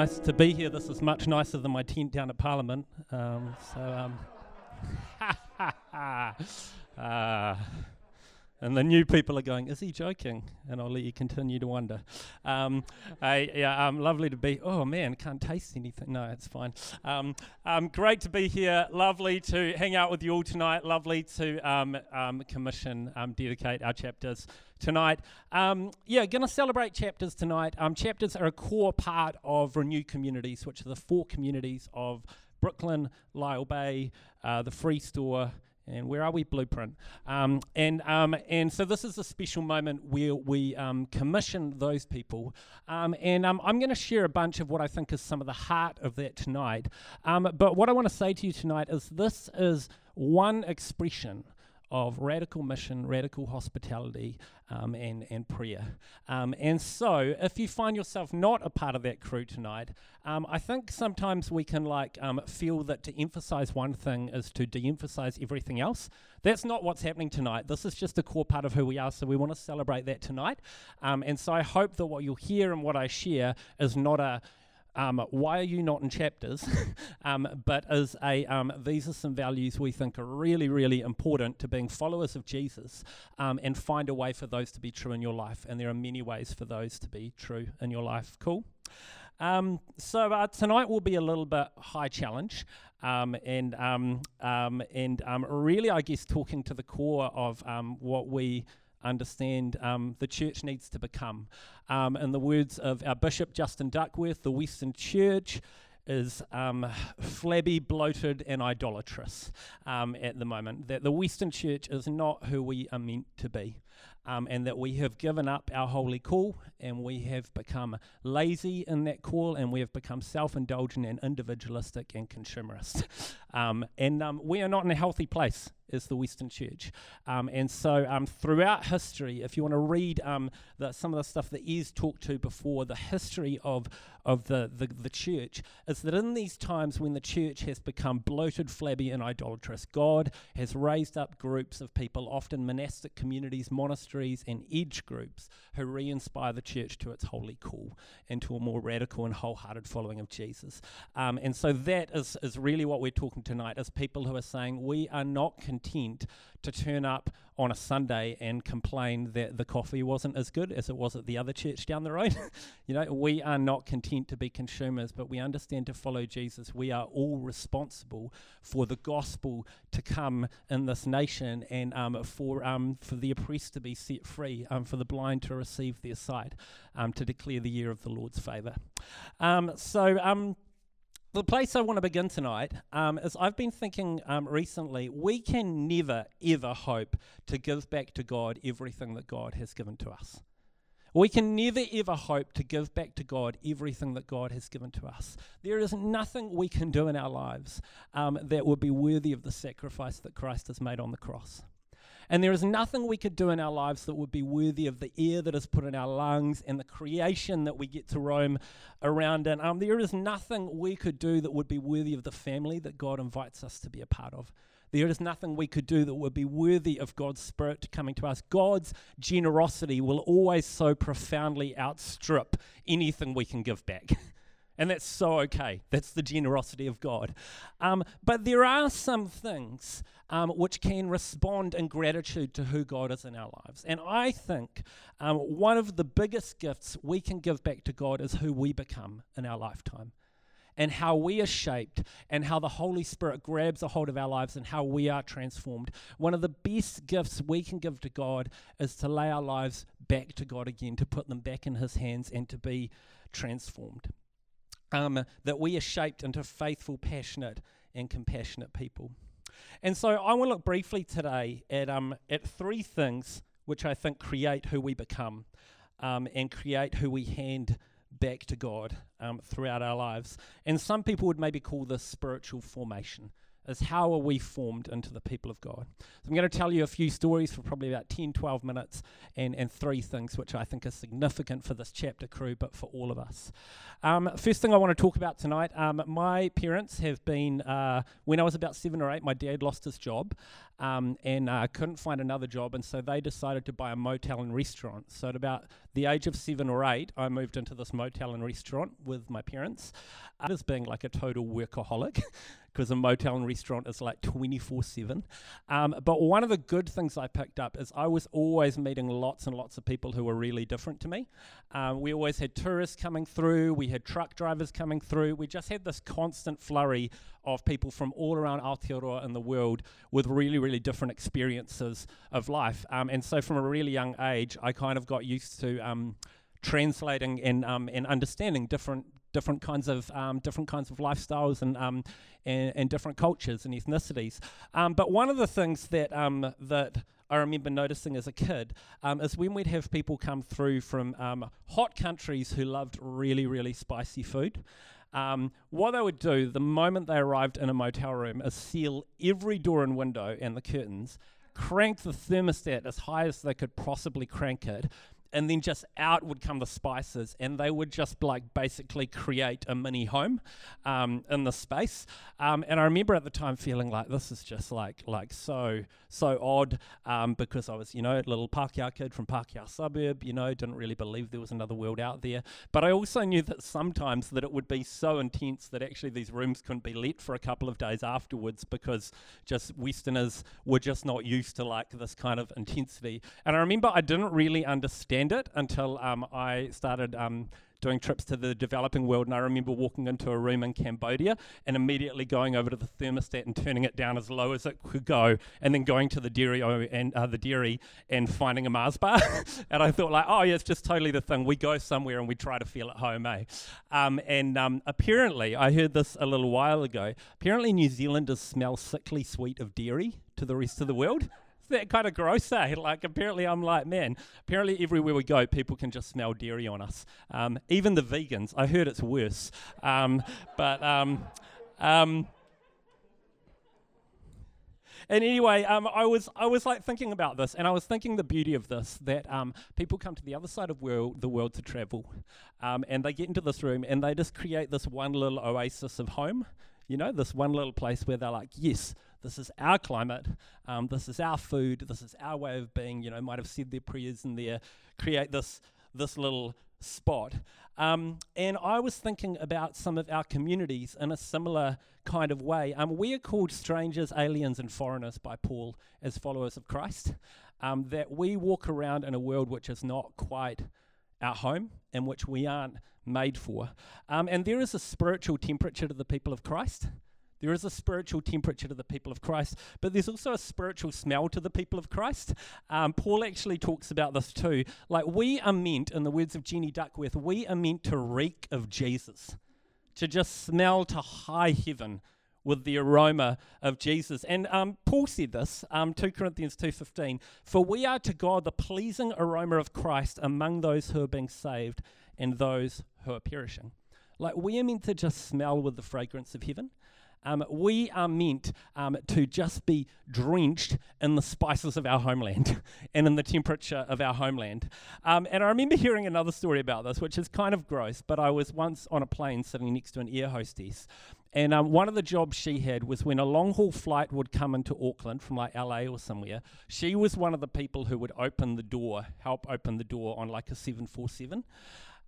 nice to be here. This is much nicer than my tent down at Parliament. Um, so, um, uh, and the new people are going, is he joking? And I'll let you continue to wonder. Um, I, yeah, um, lovely to be. Oh man, can't taste anything. No, it's fine. Um, um, great to be here. Lovely to hang out with you all tonight. Lovely to um, um, commission, um, dedicate our chapters tonight. Um, yeah, going to celebrate chapters tonight. Um, chapters are a core part of Renew Communities, which are the four communities of Brooklyn, Lyall Bay, uh, the Free Store, and where are we? Blueprint. Um, and um, and so this is a special moment where we um, commission those people. Um, and um, I'm going to share a bunch of what I think is some of the heart of that tonight. Um, but what I want to say to you tonight is this is one expression of radical mission, radical hospitality, um, and, and prayer. Um, and so, if you find yourself not a part of that crew tonight, um, I think sometimes we can like um, feel that to emphasize one thing is to de emphasize everything else. That's not what's happening tonight. This is just a core part of who we are, so we want to celebrate that tonight. Um, and so, I hope that what you'll hear and what I share is not a um, why are you not in chapters? um, but as a, um, these are some values we think are really, really important to being followers of Jesus um, and find a way for those to be true in your life. And there are many ways for those to be true in your life. Cool? Um, so uh, tonight will be a little bit high challenge. Um, and um, um, and um, really, I guess, talking to the core of what we understand um, the church needs to become. Um, in the words of our Bishop Justin Duckworth, the Western Church is um, flabby, bloated, and idolatrous um, at the moment. That the Western Church is not who we are meant to be. Um, and that we have given up our holy call and we have become lazy in that call and we have become self indulgent and individualistic and consumerist. Um, and um, we are not in a healthy place is the Western Church. Um, and so um, throughout history, if you want to read um, the, some of the stuff that talked to before, the history of, of the, the, the church, is that in these times when the church has become bloated, flabby, and idolatrous, God has raised up groups of people, often monastic communities, monasteries, and edge groups, who re inspire the church to its holy call and to a more radical and wholehearted following of Jesus. Um, and so that is, is really what we're talking tonight, is people who are saying we are not content to turn up on a Sunday and complain that the coffee wasn't as good as it was at the other church down the road. you know, we are not content to be consumers, but we understand to follow Jesus, we are all responsible for the gospel to come in this nation and um, for um, for the oppressed to be set free, um, for the blind to receive their sight, um, to declare the year of the Lord's favor. Um, so. The place I want to begin tonight um, is I've been thinking um, recently, we can never, ever hope to give back to God everything that God has given to us. We can never, ever hope to give back to God everything that God has given to us. There is nothing we can do in our lives um, that would be worthy of the sacrifice that Christ has made on the cross. And there is nothing we could do in our lives that would be worthy of the air that is put in our lungs and the creation that we get to roam around in. Um, there is nothing we could do that would be worthy of the family that God invites us to be a part of. There is nothing we could do that would be worthy of God's Spirit coming to us. God's generosity will always so profoundly outstrip anything we can give back. and that's so okay. That's the generosity of God. Um, but there are some things um, which can respond in gratitude to who God is in our lives. And I think um, one of the biggest gifts we can give back to God is who we become in our lifetime. And how we are shaped, and how the Holy Spirit grabs a hold of our lives, and how we are transformed. One of the best gifts we can give to God is to lay our lives back to God again, to put them back in His hands, and to be transformed. Um, that we are shaped into faithful, passionate, and compassionate people. And so I want to look briefly today at, um, at three things which I think create who we become um, and create who we hand back to God um, throughout our lives. And some people would maybe call this spiritual formation is how are we formed into the people of God. So I'm going to tell you a few stories for probably about 10, 12 minutes and, and three things which I think are significant for this chapter crew, but for all of us. Um, first thing I want to talk about tonight um, my parents have been, uh, when I was about seven or eight, my dad lost his job. Um, and uh, couldn't find another job, and so they decided to buy a motel and restaurant. So at about the age of seven or eight, I moved into this motel and restaurant with my parents. Uh, as being like a total workaholic, because a motel and restaurant is like 24 7. Um, but one of the good things I picked up is I was always meeting lots and lots of people who were really different to me. Um, we always had tourists coming through, we had truck drivers coming through, we just had this constant flurry of people from all around Aotearoa and the world with really, really different experiences of life. Um, and so from a really young age, I kind of got used to um, translating and um, and understanding different different kinds of um, different kinds of lifestyles and, um, and, and different cultures and ethnicities. But one of the things that that I remember noticing as a kid um, is when we'd have people come through from um, hot countries who loved really really spicy food. what they would do the moment they arrived in a motel room is seal every door and window and the curtains, crank the thermostat as high as they could possibly crank it, and then just out would come the spices, and they would just like basically create a mini home um, in the space. Um, and I remember at the time feeling like this is just like like so so odd um, because I was you know a little Pākehā kid from Pākehā suburb, you know, didn't really believe there was another world out there. But I also knew that sometimes that it would be so intense that actually these rooms couldn't be let for a couple of days afterwards because just Westerners were just not used to like this kind of intensity. And I remember I didn't really understand understand it until um, I started um, doing trips to the developing world. And I remember walking into a room in Cambodia and immediately going over to the thermostat and turning it down as low as it could go, and then going to the dairy and uh, the dairy and finding a Mars bar. and I thought like, oh yeah, it's just totally the thing. We go somewhere and we try to feel at home, eh? Um, and um, apparently, I heard this a little while ago. Apparently, New Zealanders smell sickly sweet of dairy to the rest of the world that kind of gross, eh? Like, apparently, I'm like, man, apparently, everywhere we go, people can just smell dairy on us. Um, even the vegans, I heard it's worse. Um, but, um, um, and anyway, um, I was I was like thinking about this, and I was thinking the beauty of this that um, people come to the other side of world, the world to travel, um, and they get into this room and they just create this one little oasis of home, you know, this one little place where they're like, yes, this is our climate, um, this is our food, this is our way of being, you know, might have said their prayers in there, create this, this little spot. Um, and I was thinking about some of our communities in a similar kind of way. Um, we are called strangers, aliens, and foreigners by Paul as followers of Christ. Um, that we walk around in a world which is not quite our home and which we aren't made for. Um, and there is a spiritual temperature to the people of Christ. There is a spiritual temperature to the people of Christ, but there's also a spiritual smell to the people of Christ. Um, Paul actually talks about this too. Like, we are meant, in the words of Jenny Duckworth, we are meant to reek of Jesus, to just smell to high heaven with the aroma of Jesus. And um, Paul said this, um, 2 Corinthians 2.15, For we are to God the pleasing aroma of Christ among those who are being saved and those who are perishing. Like, we are meant to just smell with the fragrance of heaven. Um, we are meant um, to just be drenched in the spices of our homeland and in the temperature of our homeland. Um, and I remember hearing another story about this, which is kind of gross, but I was once on a plane sitting next to an air hostess. And um, one of the jobs she had was when a long haul flight would come into Auckland from like LA or somewhere, she was one of the people who would open the door, help open the door on like a 747.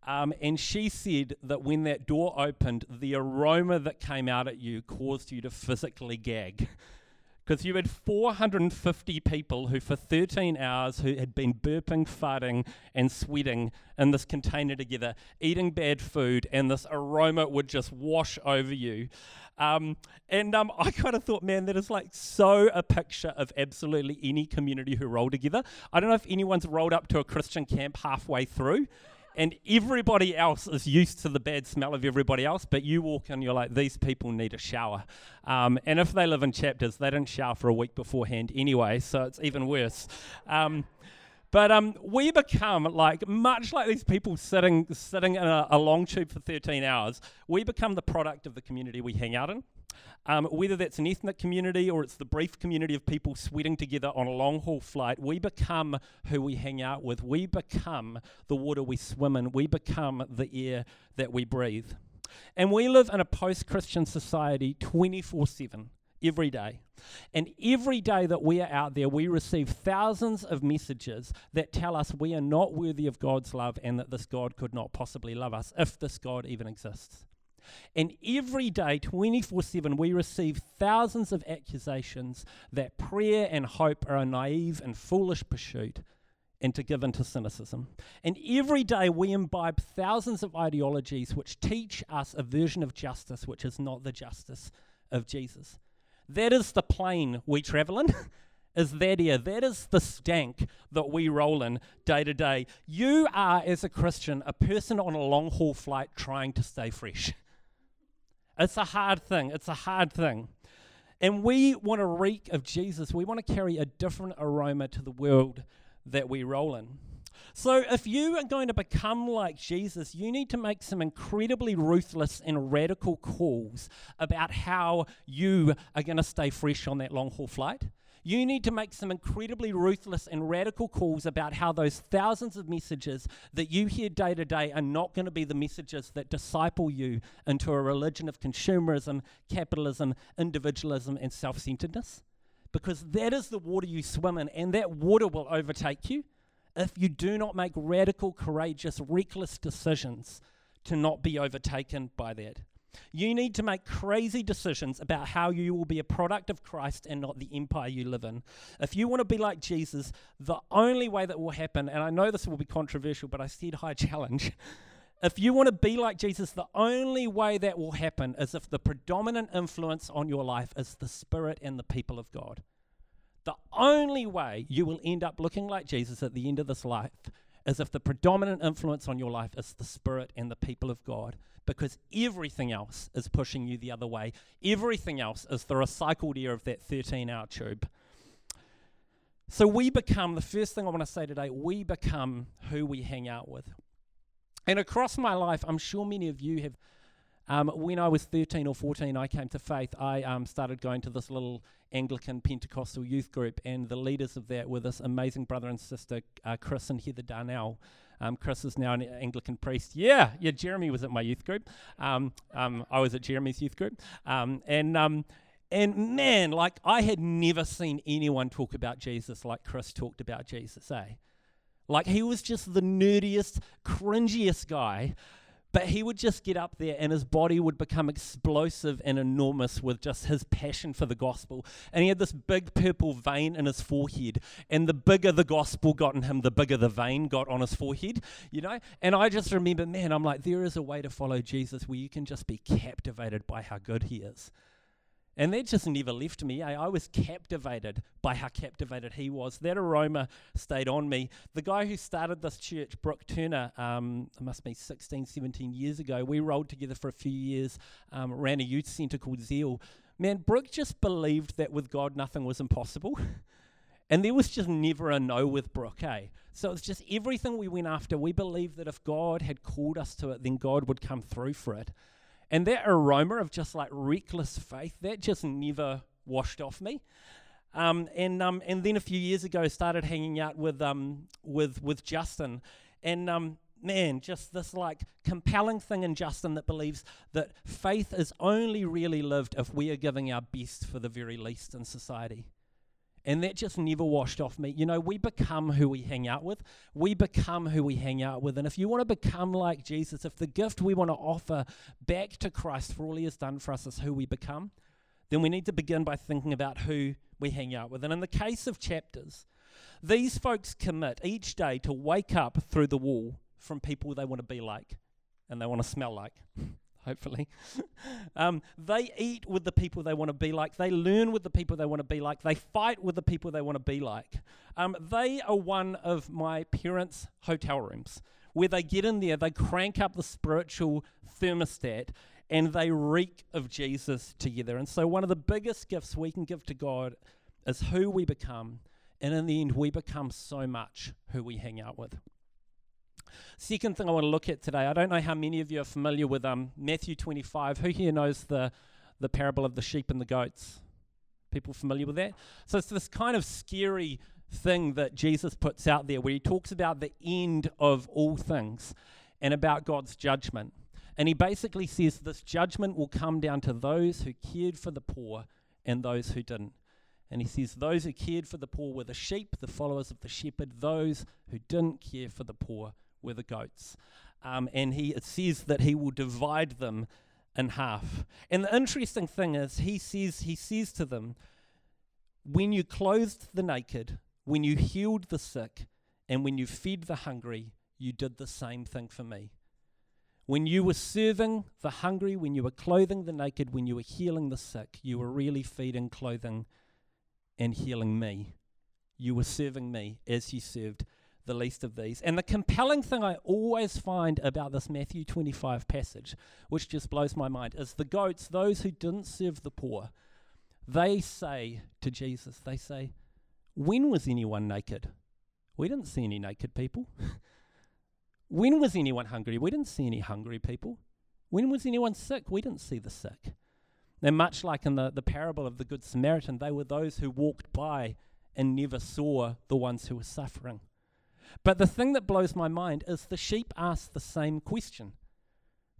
Um, and she said that when that door opened, the aroma that came out at you caused you to physically gag. Because you had 450 people who, for 13 hours, who had been burping, farting, and sweating in this container together, eating bad food, and this aroma would just wash over you. Um, and um, I kind of thought, man, that is like so a picture of absolutely any community who roll together. I don't know if anyone's rolled up to a Christian camp halfway through and everybody else is used to the bad smell of everybody else, but you walk in, you're like, these people need a shower. Um, and if they live in chapters, they didn't shower for a week beforehand anyway, so it's even worse. Um, but um, we become like much like these people sitting sitting in a, a long tube for 13 hours. We become the product of the community we hang out in. Um, whether that's an ethnic community or it's the brief community of people sweating together on a long haul flight, we become who we hang out with. We become the water we swim in. We become the air that we breathe. And we live in a post Christian society 24 7. every day. And every day that we are out there, we receive thousands of messages that tell us we are not worthy of God's love and that this God could not possibly love us if this God even exists. And every day, 24 7, we receive thousands of accusations that prayer and hope are a naive and foolish pursuit and to give into cynicism. And every day, we imbibe thousands of ideologies which teach us a version of justice which is not the justice of Jesus. That is the plane we travel in. is that here. That is the stank that we roll in day to day. You are, as a Christian, a person on a long haul flight trying to stay fresh. It's a hard thing. It's a hard thing. And we want to reek of Jesus. We want to carry a different aroma to the world that we roll in. So, if you are going to become like Jesus, you need to make some incredibly ruthless and radical calls about how you are going to stay fresh on that long haul flight. You need to make some incredibly ruthless and radical calls about how those thousands of messages that you hear day to day are not going to be the messages that disciple you into a religion of consumerism, capitalism, individualism, and self centeredness. Because that is the water you swim in, and that water will overtake you if you do not make radical, courageous, reckless decisions to not be overtaken by that. You need to make crazy decisions about how you will be a product of Christ and not the empire you live in. If you want to be like Jesus, the only way that will happen, and I know this will be controversial, but I said high challenge. If you want to be like Jesus, the only way that will happen is if the predominant influence on your life is the Spirit and the people of God. The only way you will end up looking like Jesus at the end of this life is if the predominant influence on your life is the Spirit and the people of God, because everything else is pushing you the other way. Everything else is the recycled air of that 13 hour tube. So we become, the first thing I want to say today, we become who we hang out with. And across my life, I'm sure many of you have um, when I was 13 or 14, I came to faith. I um, started going to this little Anglican Pentecostal youth group, and the leaders of that were this amazing brother and sister, uh, Chris and Heather Darnell. Um, Chris is now an Anglican priest. Yeah, yeah. Jeremy was at my youth group. Um, um, I was at Jeremy's youth group, um, and and man, like I had never seen anyone talk about Jesus like Chris talked about Jesus. Eh? Like he was just the nerdiest, cringiest guy but he would just get up there and his body would become explosive and enormous with just his passion for the gospel. And he had this big purple vein in his forehead. And the bigger the gospel got in him, the bigger the vein got on his forehead, you know? And I just remember, man, I'm like, there is a way to follow Jesus where you can just be captivated by how good he is. And that just never left me. I, I was captivated by how captivated he was. That aroma stayed on me. The guy who started this church, Brooke Turner, um, it must be 16, 17 years ago, we rolled together for a few years, um, ran a youth centre called Zeal. Man, Brooke just believed that with God nothing was impossible. and there was just never a no with Brooke, eh? So it's just everything we went after. We believed that if God had called us to it, then God would come through for it. And that aroma of just like reckless faith, that just never washed off me. Um, and um, and then a few years ago, started hanging out with um, with with Justin, and um, man, just this like compelling thing in Justin that believes that faith is only really lived if we are giving our best for the very least in society. And that just never washed off me. You know, we become who we hang out with. We become who we hang out with. And if you want to become like Jesus, if the gift we want to offer back to Christ for all he has done for us is who we become, then we need to begin by thinking about who we hang out with. And in the case of chapters, these folks commit each day to wake up through the wall from people they want to be like and they want to smell like hopefully. um, they eat with the people they want to be like. They learn with the people they want to be like. They fight with the people they want to be like. Um, they are one of my parents' hotel rooms where they get in there, they crank up the spiritual thermostat, and they reek of Jesus together. And so, one of the biggest gifts we can give to God is who we become. And in the end, we become so much who we hang out with. Second thing I want to look at today, I don't know how many of you are familiar with um, Matthew 25. Who here knows the, the parable of the sheep and the goats? People familiar with that? So it's this kind of scary thing that Jesus puts out there where he talks about the end of all things and about God's judgment. And he basically says this judgment will come down to those who cared for the poor and those who didn't. And he says, Those who cared for the poor were the sheep, the followers of the shepherd. Those who didn't care for the poor were the goats. Um, and he it says that he will divide them in half. And the interesting thing is, he says, he says to them, When you clothed the naked, when you healed the sick, and when you fed the hungry, you did the same thing for me. When you were serving the hungry, when you were clothing the naked, when you were healing the sick, you were really feeding, clothing, and healing me. You were serving me as you served the least of these. And the compelling thing I always find about this Matthew 25 passage, which just blows my mind, is the goats, those who didn't serve the poor, they say to Jesus, they say, When was anyone naked? We didn't see any naked people. when was anyone hungry? We didn't see any hungry people. When was anyone sick? We didn't see the sick. And much like in the, the parable of the Good Samaritan, they were those who walked by and never saw the ones who were suffering. But the thing that blows my mind is the sheep asked the same question.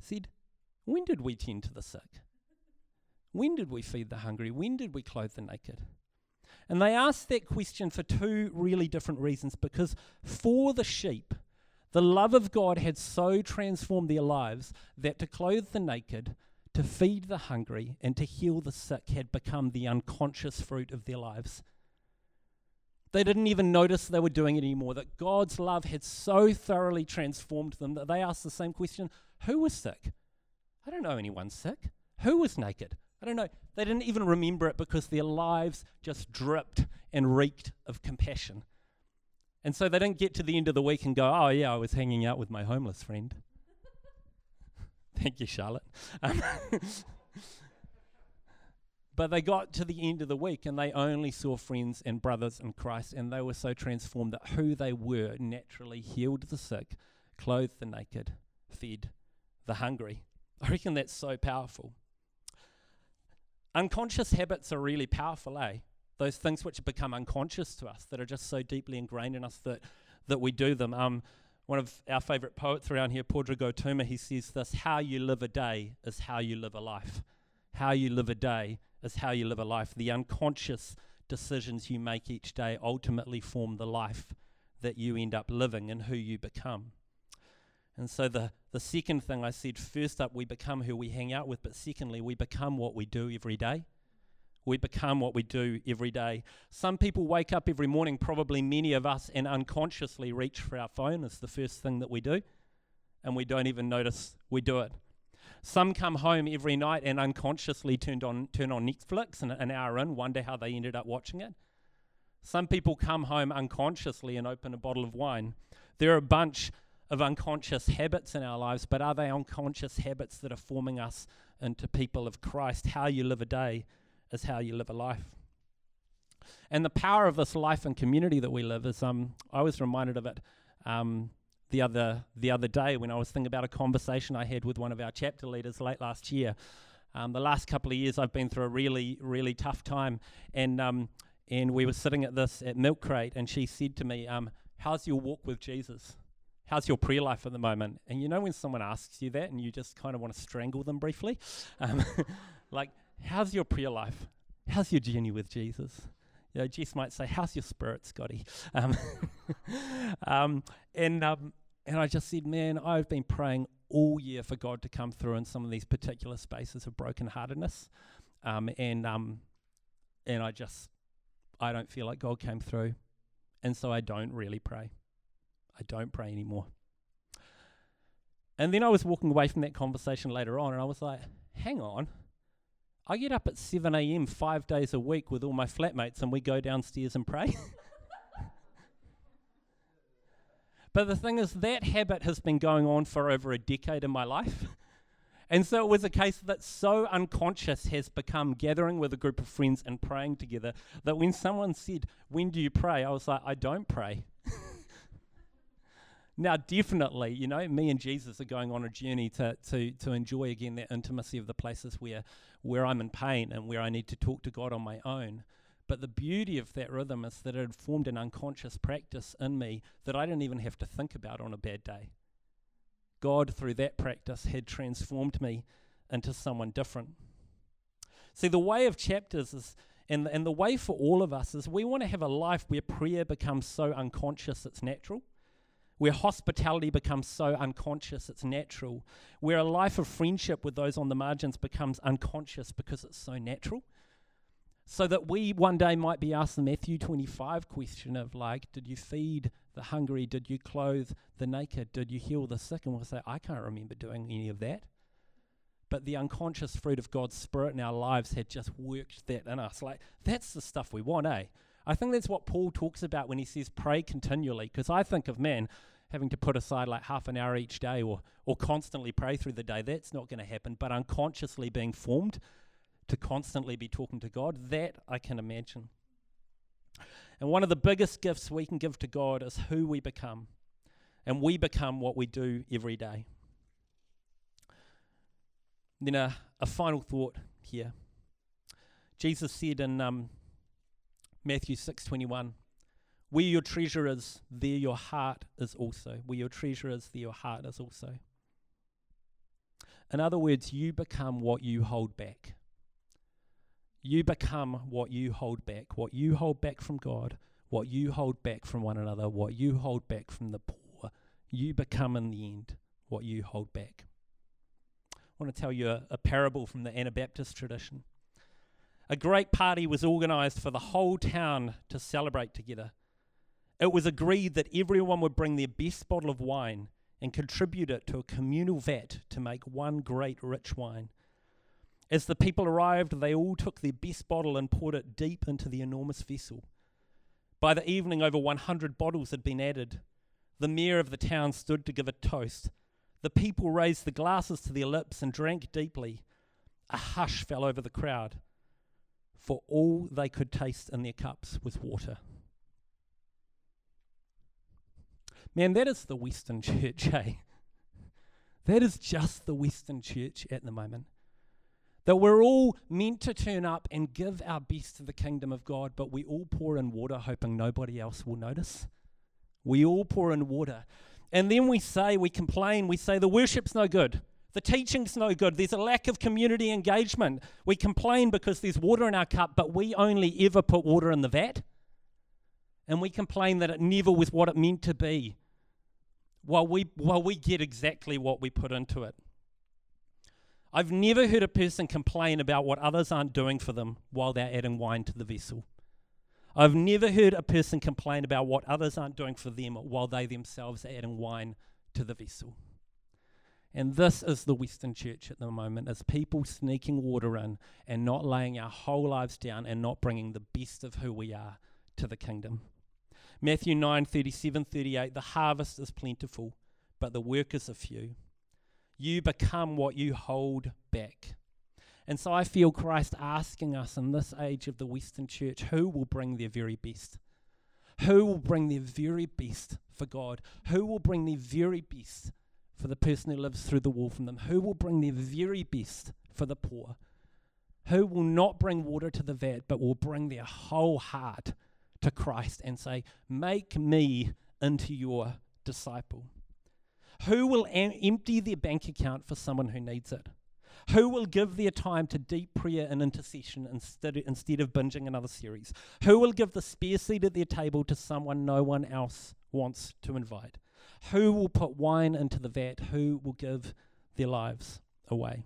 Said, When did we tend to the sick? When did we feed the hungry? When did we clothe the naked? And they asked that question for two really different reasons because for the sheep, the love of God had so transformed their lives that to clothe the naked, to feed the hungry, and to heal the sick had become the unconscious fruit of their lives. They didn't even notice they were doing it anymore, that God's love had so thoroughly transformed them that they asked the same question Who was sick? I don't know anyone sick. Who was naked? I don't know. They didn't even remember it because their lives just dripped and reeked of compassion. And so they didn't get to the end of the week and go, oh, yeah, I was hanging out with my homeless friend. Thank you, Charlotte. Um, but they got to the end of the week and they only saw friends and brothers in Christ, and they were so transformed that who they were naturally healed the sick, clothed the naked, fed the hungry. I reckon that's so powerful. Unconscious habits are really powerful, eh? Those things which become unconscious to us, that are just so deeply ingrained in us that, that we do them. Um, one of our favourite poets around here, Pádraig Ó Tuama, he says this How you live a day is how you live a life. How you live a day is how you live a life. The unconscious decisions you make each day ultimately form the life that you end up living and who you become. And so the, the second thing I said, first up, we become who we hang out with, but secondly, we become what we do every day. We become what we do every day. Some people wake up every morning, probably many of us, and unconsciously reach for our phone. It's the first thing that we do, and we don't even notice we do it. Some come home every night and unconsciously turned on, turn on Netflix and an hour in, wonder how they ended up watching it. Some people come home unconsciously and open a bottle of wine. There are a bunch of unconscious habits in our lives, but are they unconscious habits that are forming us into people of Christ? How you live a day is how you live a life. And the power of this life and community that we live is, um, I was reminded of it um, the other the other day when I was thinking about a conversation I had with one of our chapter leaders late last year. Um, the last couple of years, I've been through a really really tough time, and um, and we were sitting at this at Milk Crate, and she said to me, um, "How's your walk with Jesus?" how's your prayer life at the moment? And you know when someone asks you that and you just kind of want to strangle them briefly? Um, like, how's your prayer life? How's your journey with Jesus? You know, Jess might say, how's your spirit, Scotty? Um, um, and, um, and I just said, man, I've been praying all year for God to come through in some of these particular spaces of brokenheartedness. Um, and, um, and I just, I don't feel like God came through. And so I don't really pray. I don't pray anymore. And then I was walking away from that conversation later on, and I was like, hang on. I get up at 7 a.m. five days a week with all my flatmates, and we go downstairs and pray. but the thing is, that habit has been going on for over a decade in my life. And so it was a case that so unconscious has become gathering with a group of friends and praying together that when someone said, When do you pray? I was like, I don't pray. Now, definitely, you know, me and Jesus are going on a journey to, to, to enjoy again that intimacy of the places where, where I'm in pain and where I need to talk to God on my own. But the beauty of that rhythm is that it had formed an unconscious practice in me that I didn't even have to think about on a bad day. God, through that practice, had transformed me into someone different. See, the way of chapters is, and, and the way for all of us is we want to have a life where prayer becomes so unconscious it's natural, where hospitality becomes so unconscious it's natural, where a life of friendship with those on the margins becomes unconscious because it's so natural. So that we one day might be asked the Matthew 25 question of, like, did you feed the hungry? Did you clothe the naked? Did you heal the sick? And we'll say, I can't remember doing any of that but the unconscious fruit of God's Spirit in our lives had just worked that in us. Like, that's the stuff we want, eh? I think that's what Paul talks about when he says pray continually, because I think of, man, having to put aside like half an hour each day or, or constantly pray through the day, that's not going to happen. But unconsciously being formed to constantly be talking to God, that I can imagine. And one of the biggest gifts we can give to God is who we become. And we become what we do every day. Then a, a final thought here. Jesus said in um, Matthew 6:21, "Where your treasure is, there your heart is also. Where your treasure is, there your heart is also." In other words, you become what you hold back. You become what you hold back. What you hold back from God, what you hold back from one another, what you hold back from the poor. You become in the end what you hold back. I want to tell you a, a parable from the Anabaptist tradition. A great party was organized for the whole town to celebrate together. It was agreed that everyone would bring their best bottle of wine and contribute it to a communal vat to make one great rich wine. As the people arrived, they all took their best bottle and poured it deep into the enormous vessel. By the evening, over 100 bottles had been added. The mayor of the town stood to give a toast the people raised the glasses to their lips and drank deeply. A hush fell over the crowd, for all they could taste in their cups was water. Man, that is the Western church, hey? That is just the Western church at the moment. That we're all meant to turn up and give our best to the kingdom of God, but we all pour in water hoping nobody else will notice. We all pour in water. And then we say, we complain, we say the worship's no good. The teaching's no good. There's a lack of community engagement. We complain because there's water in our cup, but we only ever put water in the vat. And we complain that it never was what it meant to be while we, while we get exactly what we put into it. I've never heard a person complain about what others aren't doing for them while they're adding wine to the vessel. I've never heard a person complain about what others aren't doing for them while they themselves are adding wine to the vessel. And this is the Western church at the moment, as people sneaking water in and not laying our whole lives down and not bringing the best of who we are to the kingdom. Matthew 9 37 38 The harvest is plentiful, but the workers are few. You become what you hold back. And so I feel Christ asking us in this age of the Western church who will bring their very best? Who will bring their very best for God? Who will bring their very best for the person who lives through the wall from them? Who will bring their very best for the poor? Who will not bring water to the vat, but will bring their whole heart to Christ and say, Make me into your disciple? Who will am- empty their bank account for someone who needs it? Who will give their time to deep prayer and intercession instead, instead of binging another series? Who will give the spare seat at their table to someone no one else wants to invite? Who will put wine into the vat? Who will give their lives away?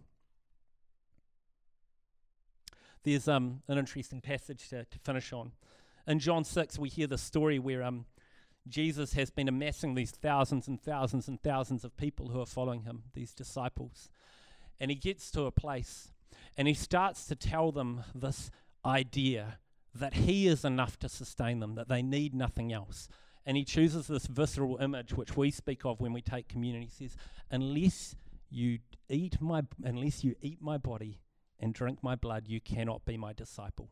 There's um, an interesting passage to, to finish on. In John 6, we hear the story where um, Jesus has been amassing these thousands and thousands and thousands of people who are following him, these disciples and he gets to a place and he starts to tell them this idea that he is enough to sustain them, that they need nothing else. And he chooses this visceral image, which we speak of when we take communion. He says, "Unless you eat my, unless you eat my body and drink my blood, you cannot be my disciple.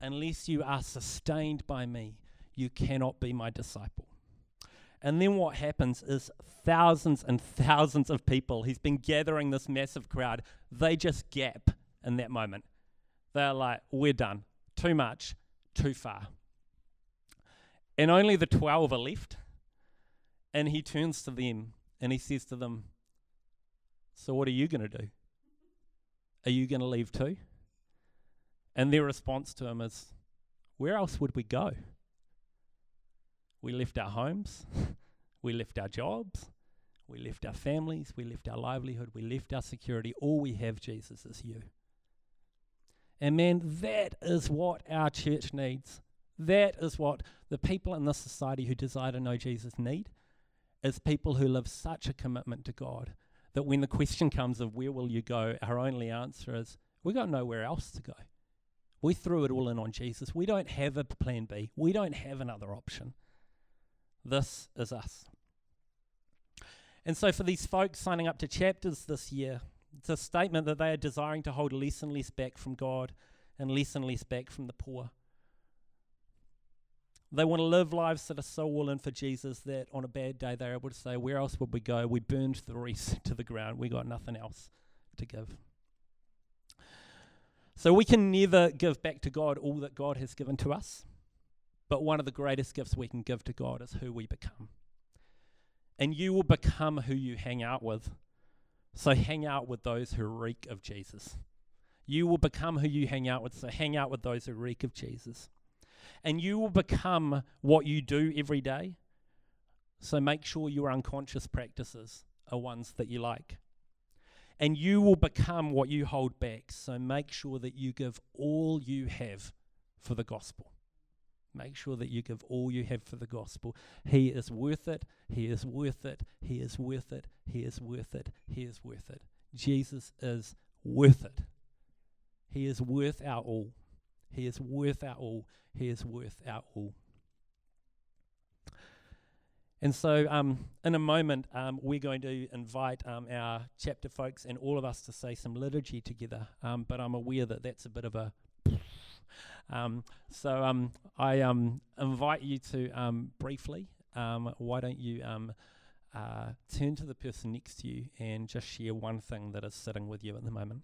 Unless you are sustained by me, you cannot be my disciple." And then what happens is thousands and thousands of people, he's been gathering this massive crowd, they just gap in that moment. They're like, we're done. Too much, too far. And only the 12 are left. And he turns to them and he says to them, So what are you going to do? Are you going to leave too? And their response to him is, Where else would we go? We left our homes, we left our jobs, we left our families, we left our livelihood, we left our security. All we have, Jesus, is you. And man, that is what our church needs. That is what the people in this society who desire to know Jesus need is people who live such a commitment to God that when the question comes of where will you go, our only answer is we got nowhere else to go. We threw it all in on Jesus. We don't have a plan B. We don't have another option. This is us. And so, for these folks signing up to chapters this year, it's a statement that they are desiring to hold less and less back from God and less and less back from the poor. They want to live lives that are so all in for Jesus that on a bad day they're able to say, Where else would we go? We burned the rest to the ground. We got nothing else to give. So we can never give back to God all that God has given to us. But one of the greatest gifts we can give to God is who we become. And you will become who you hang out with. So hang out with those who reek of Jesus. You will become who you hang out with. So hang out with those who reek of Jesus. And you will become what you do every day. So make sure your unconscious practices are ones that you like and you will become what you hold back. So make sure that you give all you have for the gospel. Make sure that you give all you have for the gospel. He is worth it. He is worth it. He is worth it. He is worth it. He is worth it. Jesus is worth it. He is worth our all. He is worth our all. He is worth our all. And so, um, in a moment, um, we're going to invite um, our chapter folks and all of us to say some liturgy together. Um, but I'm aware that that's a bit of a. Um, so um, I um, invite you to um briefly. Um why don't you um uh, turn to the person next to you and just share one thing that is sitting with you at the moment?